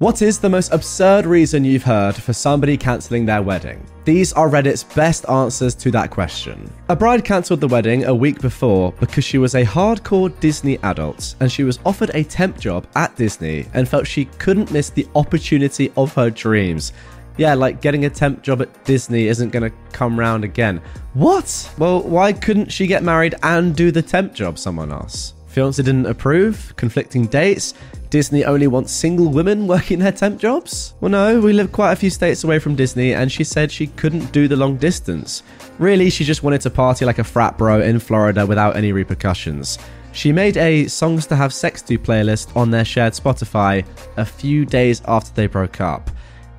What is the most absurd reason you've heard for somebody cancelling their wedding? These are Reddit's best answers to that question. A bride cancelled the wedding a week before because she was a hardcore Disney adult and she was offered a temp job at Disney and felt she couldn't miss the opportunity of her dreams. Yeah, like getting a temp job at Disney isn't to come round again. What? Well, why couldn't she get married and do the temp job? Someone asked. Fiance didn't approve, conflicting dates. Disney only wants single women working their temp jobs? Well, no, we live quite a few states away from Disney, and she said she couldn't do the long distance. Really, she just wanted to party like a frat bro in Florida without any repercussions. She made a Songs to Have Sex to playlist on their shared Spotify a few days after they broke up.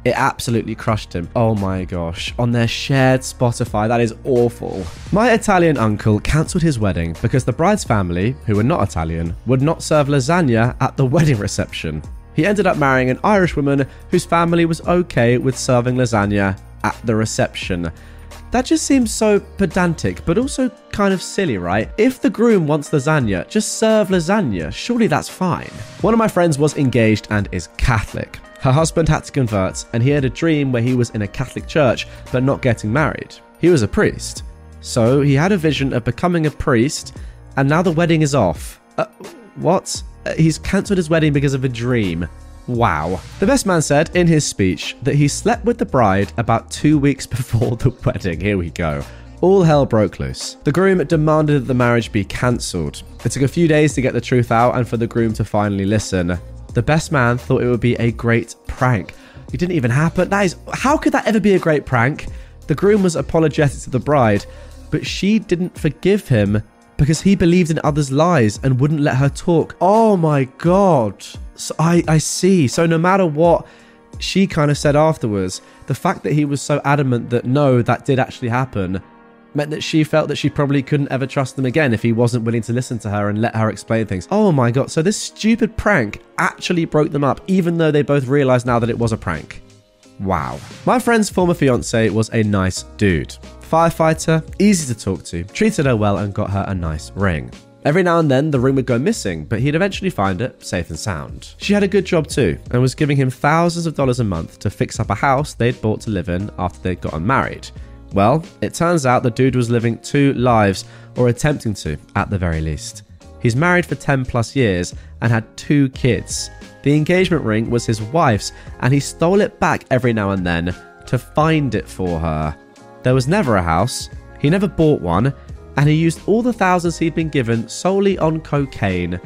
It absolutely crushed him. Oh my gosh. On their shared Spotify. That is awful. My Italian uncle cancelled his wedding because the bride's family, who were not Italian, would not serve lasagna at the wedding reception. He ended up marrying an Irish woman whose family was okay with serving lasagna at the reception. That just seems so pedantic, but also kind of silly, right? If the groom wants lasagna, just serve lasagna. Surely that's fine. One of my friends was engaged and is Catholic. Her husband had to convert, and he had a dream where he was in a Catholic church but not getting married. He was a priest. So he had a vision of becoming a priest, and now the wedding is off. Uh, what? Uh, he's cancelled his wedding because of a dream. Wow. The best man said in his speech that he slept with the bride about two weeks before the wedding. Here we go. All hell broke loose. The groom demanded that the marriage be cancelled. It took a few days to get the truth out and for the groom to finally listen. The best man thought it would be a great prank. It didn't even happen. That is, how could that ever be a great prank? The groom was apologetic to the bride, but she didn't forgive him because he believed in others' lies and wouldn't let her talk. Oh my god. So I, I see. So no matter what she kind of said afterwards, the fact that he was so adamant that no, that did actually happen meant that she felt that she probably couldn't ever trust them again if he wasn't willing to listen to her and let her explain things. Oh my god, so this stupid prank actually broke them up, even though they both realised now that it was a prank. Wow. My friend's former fiance was a nice dude. Firefighter, easy to talk to, treated her well and got her a nice ring. Every now and then, the ring would go missing, but he'd eventually find it safe and sound. She had a good job too, and was giving him thousands of dollars a month to fix up a house they'd bought to live in after they'd gotten married. Well, it turns out the dude was living two lives, or attempting to, at the very least. He's married for 10 plus years and had two kids. The engagement ring was his wife's, and he stole it back every now and then to find it for her. There was never a house, he never bought one, and he used all the thousands he'd been given solely on cocaine.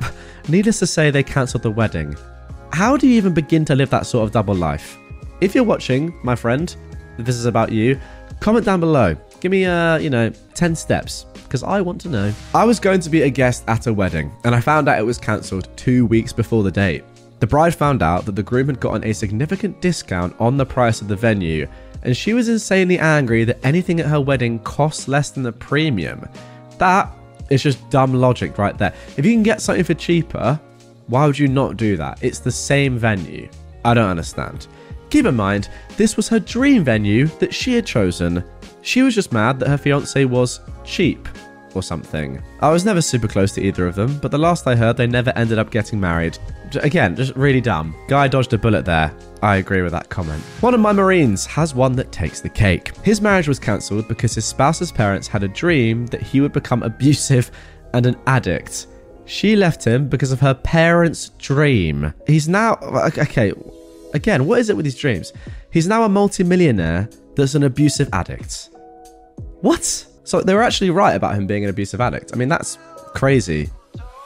Needless to say, they cancelled the wedding. How do you even begin to live that sort of double life? If you're watching, my friend, this is about you, Comment down below. Give me, uh, you know, 10 steps because I want to know. I was going to be a guest at a wedding and I found out it was cancelled two weeks before the date. The bride found out that the groom had gotten a significant discount on the price of the venue and she was insanely angry that anything at her wedding costs less than the premium. That is just dumb logic right there. If you can get something for cheaper, why would you not do that? It's the same venue. I don't understand. Keep in mind, this was her dream venue that she had chosen. She was just mad that her fiance was cheap or something. I was never super close to either of them, but the last I heard, they never ended up getting married. Again, just really dumb. Guy dodged a bullet there. I agree with that comment. One of my Marines has one that takes the cake. His marriage was cancelled because his spouse's parents had a dream that he would become abusive and an addict. She left him because of her parents' dream. He's now. Okay, Again, what is it with his dreams? He's now a multimillionaire that's an abusive addict. What? So they were actually right about him being an abusive addict. I mean, that's crazy.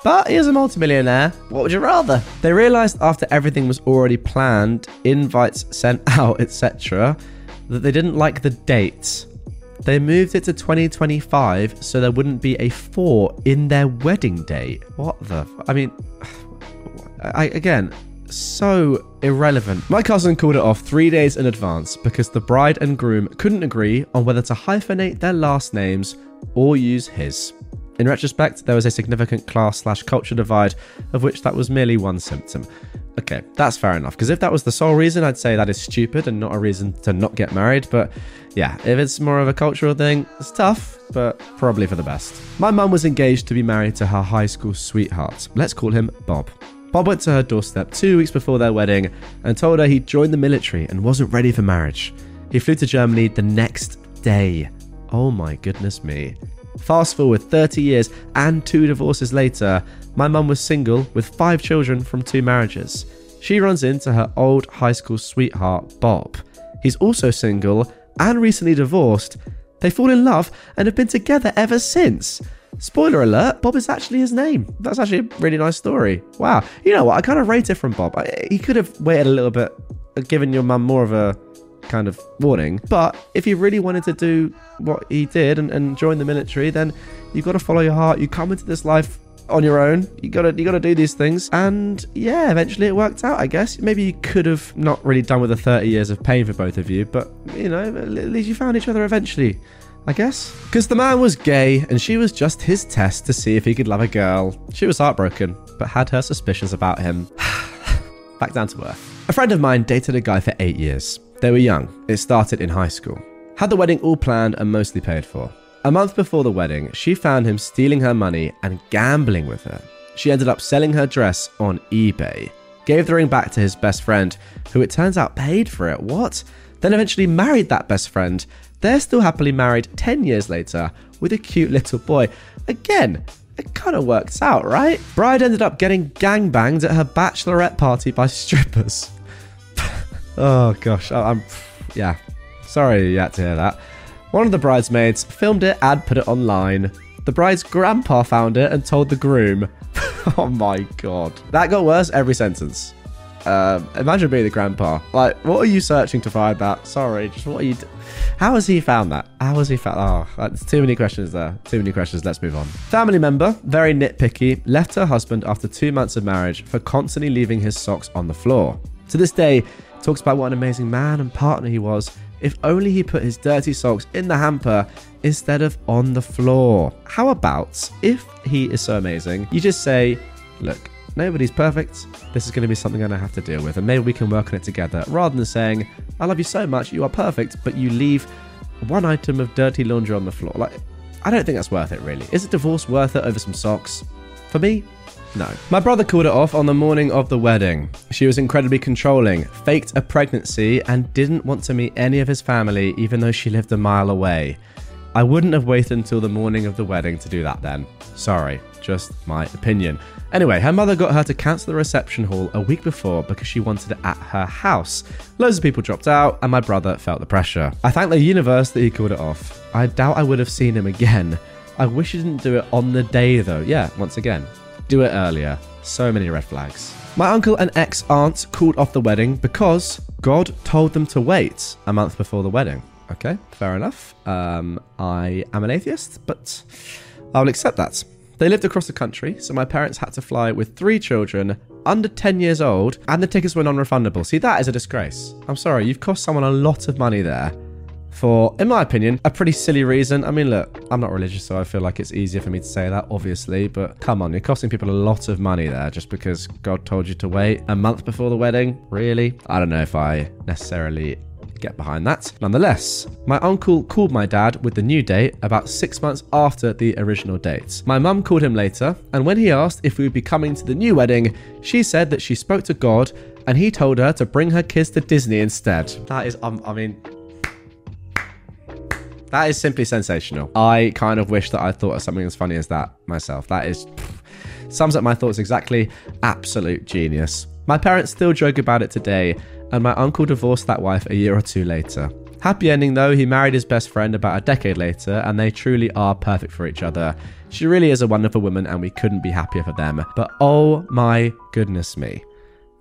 But he is a multimillionaire. What would you rather? They realized after everything was already planned, invites sent out, etc., that they didn't like the date. They moved it to 2025 so there wouldn't be a 4 in their wedding date. What the? F- I mean, I, again, so irrelevant. My cousin called it off three days in advance because the bride and groom couldn't agree on whether to hyphenate their last names or use his. In retrospect, there was a significant class slash culture divide, of which that was merely one symptom. Okay, that's fair enough, because if that was the sole reason, I'd say that is stupid and not a reason to not get married, but yeah, if it's more of a cultural thing, it's tough, but probably for the best. My mum was engaged to be married to her high school sweetheart. Let's call him Bob. Bob went to her doorstep two weeks before their wedding and told her he'd joined the military and wasn't ready for marriage. He flew to Germany the next day. Oh my goodness me. Fast forward 30 years and two divorces later, my mum was single with five children from two marriages. She runs into her old high school sweetheart, Bob. He's also single and recently divorced. They fall in love and have been together ever since. Spoiler alert, Bob is actually his name. That's actually a really nice story. Wow. You know what? I kind of rate it from Bob. I, he could have waited a little bit, uh, given your mum more of a kind of warning. But if you really wanted to do what he did and, and join the military, then you've got to follow your heart. You come into this life on your own. You gotta you gotta do these things. And yeah, eventually it worked out, I guess. Maybe you could have not really done with the 30 years of pain for both of you, but you know, at least you found each other eventually. I guess. Because the man was gay and she was just his test to see if he could love a girl. She was heartbroken, but had her suspicions about him. Back down to earth. A friend of mine dated a guy for eight years. They were young. It started in high school. Had the wedding all planned and mostly paid for. A month before the wedding, she found him stealing her money and gambling with her. She ended up selling her dress on eBay, gave the ring back to his best friend, who it turns out paid for it. What? Then eventually married that best friend they're still happily married 10 years later with a cute little boy. Again, it kind of works out, right? Bride ended up getting gangbanged at her bachelorette party by strippers. oh gosh, I'm. Yeah. Sorry you had to hear that. One of the bridesmaids filmed it and put it online. The bride's grandpa found it and told the groom. oh my god. That got worse every sentence. Uh, imagine being the grandpa. Like, what are you searching to find that? Sorry, just what are you. How has he found that? How has he found? Oh, that's too many questions there. Too many questions. Let's move on. Family member, very nitpicky, left her husband after two months of marriage for constantly leaving his socks on the floor. To this day, talks about what an amazing man and partner he was. If only he put his dirty socks in the hamper instead of on the floor. How about if he is so amazing, you just say, look, Nobody's perfect. This is going to be something I'm going to have to deal with, and maybe we can work on it together rather than saying, I love you so much, you are perfect, but you leave one item of dirty laundry on the floor. Like, I don't think that's worth it, really. Is a divorce worth it over some socks? For me, no. My brother called it off on the morning of the wedding. She was incredibly controlling, faked a pregnancy, and didn't want to meet any of his family, even though she lived a mile away. I wouldn't have waited until the morning of the wedding to do that then. Sorry, just my opinion. Anyway, her mother got her to cancel the reception hall a week before because she wanted it at her house. Loads of people dropped out, and my brother felt the pressure. I thank the universe that he called it off. I doubt I would have seen him again. I wish he didn't do it on the day though. Yeah, once again, do it earlier. So many red flags. My uncle and ex aunt called off the wedding because God told them to wait a month before the wedding. Okay, fair enough. Um, I am an atheist, but I'll accept that. They lived across the country, so my parents had to fly with three children under 10 years old, and the tickets were non refundable. See, that is a disgrace. I'm sorry, you've cost someone a lot of money there for, in my opinion, a pretty silly reason. I mean, look, I'm not religious, so I feel like it's easier for me to say that, obviously, but come on, you're costing people a lot of money there just because God told you to wait a month before the wedding. Really? I don't know if I necessarily get behind that. Nonetheless, my uncle called my dad with the new date about six months after the original date. My mum called him later, and when he asked if we would be coming to the new wedding, she said that she spoke to God and he told her to bring her kids to Disney instead. That is, um, I mean, that is simply sensational. I kind of wish that I thought of something as funny as that myself. That is sums up my thoughts exactly. Absolute genius. My parents still joke about it today, and my uncle divorced that wife a year or two later. Happy ending though, he married his best friend about a decade later, and they truly are perfect for each other. She really is a wonderful woman, and we couldn't be happier for them. But oh my goodness me.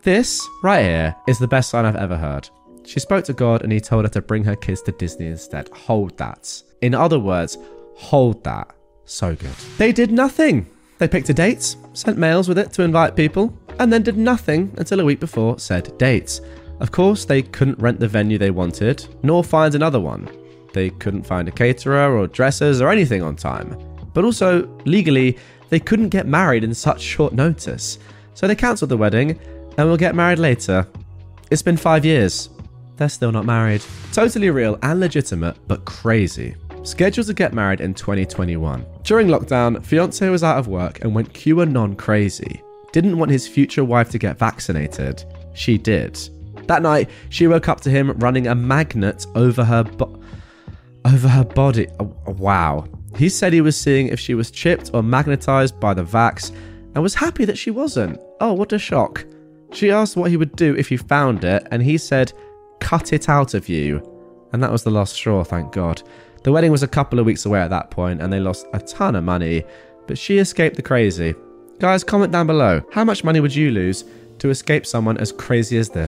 This, right here, is the best sign I've ever heard. She spoke to God and he told her to bring her kids to Disney instead. Hold that. In other words, hold that. So good. They did nothing. They picked a date, sent mails with it to invite people, and then did nothing until a week before said date. Of course, they couldn't rent the venue they wanted, nor find another one. They couldn't find a caterer or dressers or anything on time. But also, legally, they couldn't get married in such short notice. So they cancelled the wedding and will get married later. It's been five years. They're still not married. Totally real and legitimate, but crazy. Scheduled to get married in 2021. During lockdown, fiance was out of work and went QAnon crazy. Didn't want his future wife to get vaccinated. She did. That night, she woke up to him running a magnet over her bo- over her body. Oh, oh, wow. He said he was seeing if she was chipped or magnetized by the vax and was happy that she wasn't. Oh, what a shock. She asked what he would do if he found it, and he said, Cut it out of you. And that was the last straw, thank God. The wedding was a couple of weeks away at that point, and they lost a ton of money, but she escaped the crazy. Guys, comment down below. How much money would you lose to escape someone as crazy as this?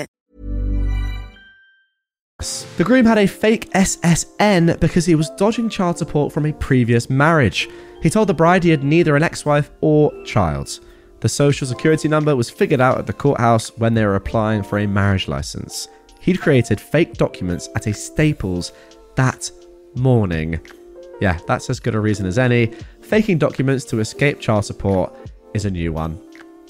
The groom had a fake SSN because he was dodging child support from a previous marriage. He told the bride he had neither an ex wife or child. The social security number was figured out at the courthouse when they were applying for a marriage license. He'd created fake documents at a Staples that morning. Yeah, that's as good a reason as any. Faking documents to escape child support is a new one.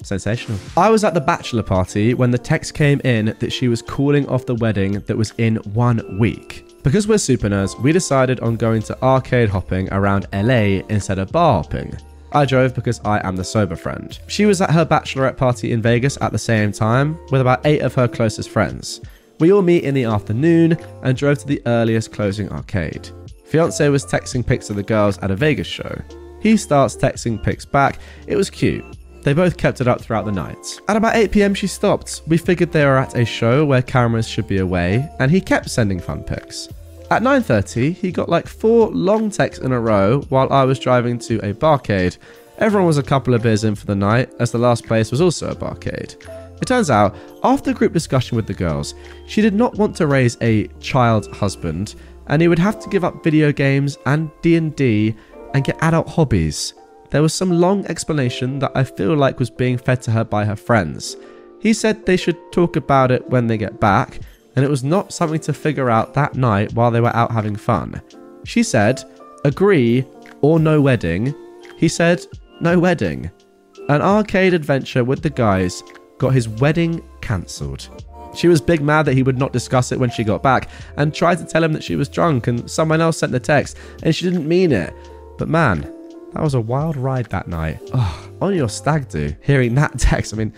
Sensational. I was at the bachelor party when the text came in that she was calling off the wedding that was in one week. Because we're super nerds, we decided on going to arcade hopping around LA instead of bar hopping. I drove because I am the sober friend. She was at her bachelorette party in Vegas at the same time with about eight of her closest friends. We all meet in the afternoon and drove to the earliest closing arcade. Fiance was texting pics of the girls at a Vegas show. He starts texting pics back. It was cute. They both kept it up throughout the night. At about 8pm, she stopped. We figured they were at a show where cameras should be away, and he kept sending fun pics. At 9.30, he got like four long texts in a row while I was driving to a barcade. Everyone was a couple of beers in for the night, as the last place was also a barcade. It turns out, after group discussion with the girls, she did not want to raise a child husband, and he would have to give up video games and D&D and get adult hobbies. There was some long explanation that I feel like was being fed to her by her friends. He said they should talk about it when they get back, and it was not something to figure out that night while they were out having fun. She said, agree or no wedding. He said, no wedding. An arcade adventure with the guys got his wedding cancelled. She was big mad that he would not discuss it when she got back and tried to tell him that she was drunk and someone else sent the text and she didn't mean it. But man, that was a wild ride that night. Oh, on your stag do, hearing that text, I mean,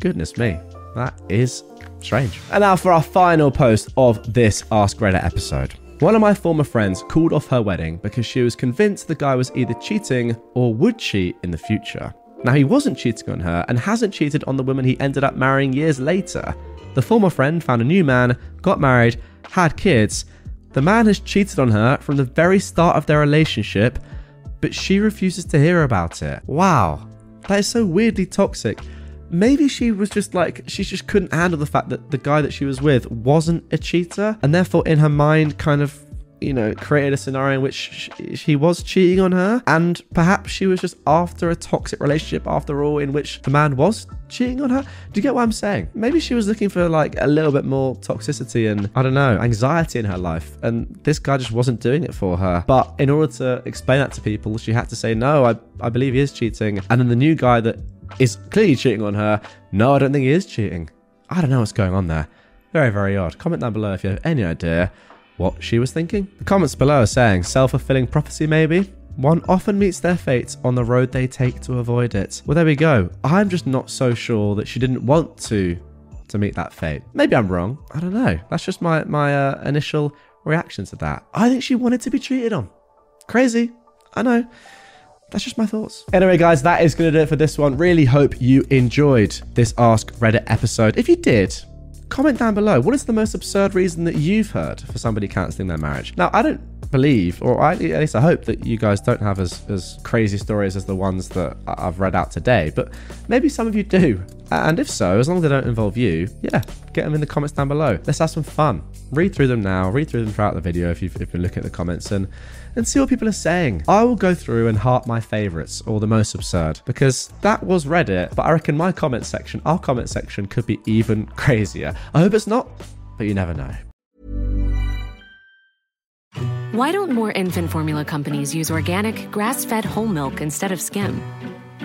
goodness me, that is strange. And now for our final post of this Ask Reddit episode. One of my former friends called off her wedding because she was convinced the guy was either cheating or would cheat in the future. Now, he wasn't cheating on her and hasn't cheated on the woman he ended up marrying years later. The former friend found a new man, got married, had kids. The man has cheated on her from the very start of their relationship but she refuses to hear about it. Wow, that is so weirdly toxic. Maybe she was just like, she just couldn't handle the fact that the guy that she was with wasn't a cheater, and therefore, in her mind, kind of you know, created a scenario in which she was cheating on her, and perhaps she was just after a toxic relationship after all, in which the man was cheating on her. Do you get what I'm saying? Maybe she was looking for like a little bit more toxicity and I don't know, anxiety in her life, and this guy just wasn't doing it for her. But in order to explain that to people, she had to say, No, I, I believe he is cheating. And then the new guy that is clearly cheating on her, No, I don't think he is cheating. I don't know what's going on there. Very, very odd. Comment down below if you have any idea what she was thinking. The comments below are saying self fulfilling prophecy, maybe? One often meets their fate on the road they take to avoid it. Well, there we go. I'm just not so sure that she didn't want to to meet that fate. Maybe I'm wrong. I don't know. That's just my my uh, initial reaction to that. I think she wanted to be cheated on. Crazy. I know. that's just my thoughts. Anyway, guys, that is going to do it for this one. Really hope you enjoyed this Ask Reddit episode. If you did, comment down below. What is the most absurd reason that you've heard for somebody cancelling their marriage? Now, I don't believe, or I, at least I hope that you guys don't have as, as crazy stories as the ones that I've read out today, but maybe some of you do. And if so, as long as they don't involve you, yeah, get them in the comments down below. Let's have some fun. Read through them now, read through them throughout the video if you've, if you look at the comments and, and see what people are saying. I will go through and heart my favourites or the most absurd because that was Reddit, but I reckon my comment section, our comment section, could be even crazier. I hope it's not, but you never know. Why don't more infant formula companies use organic, grass fed whole milk instead of skim?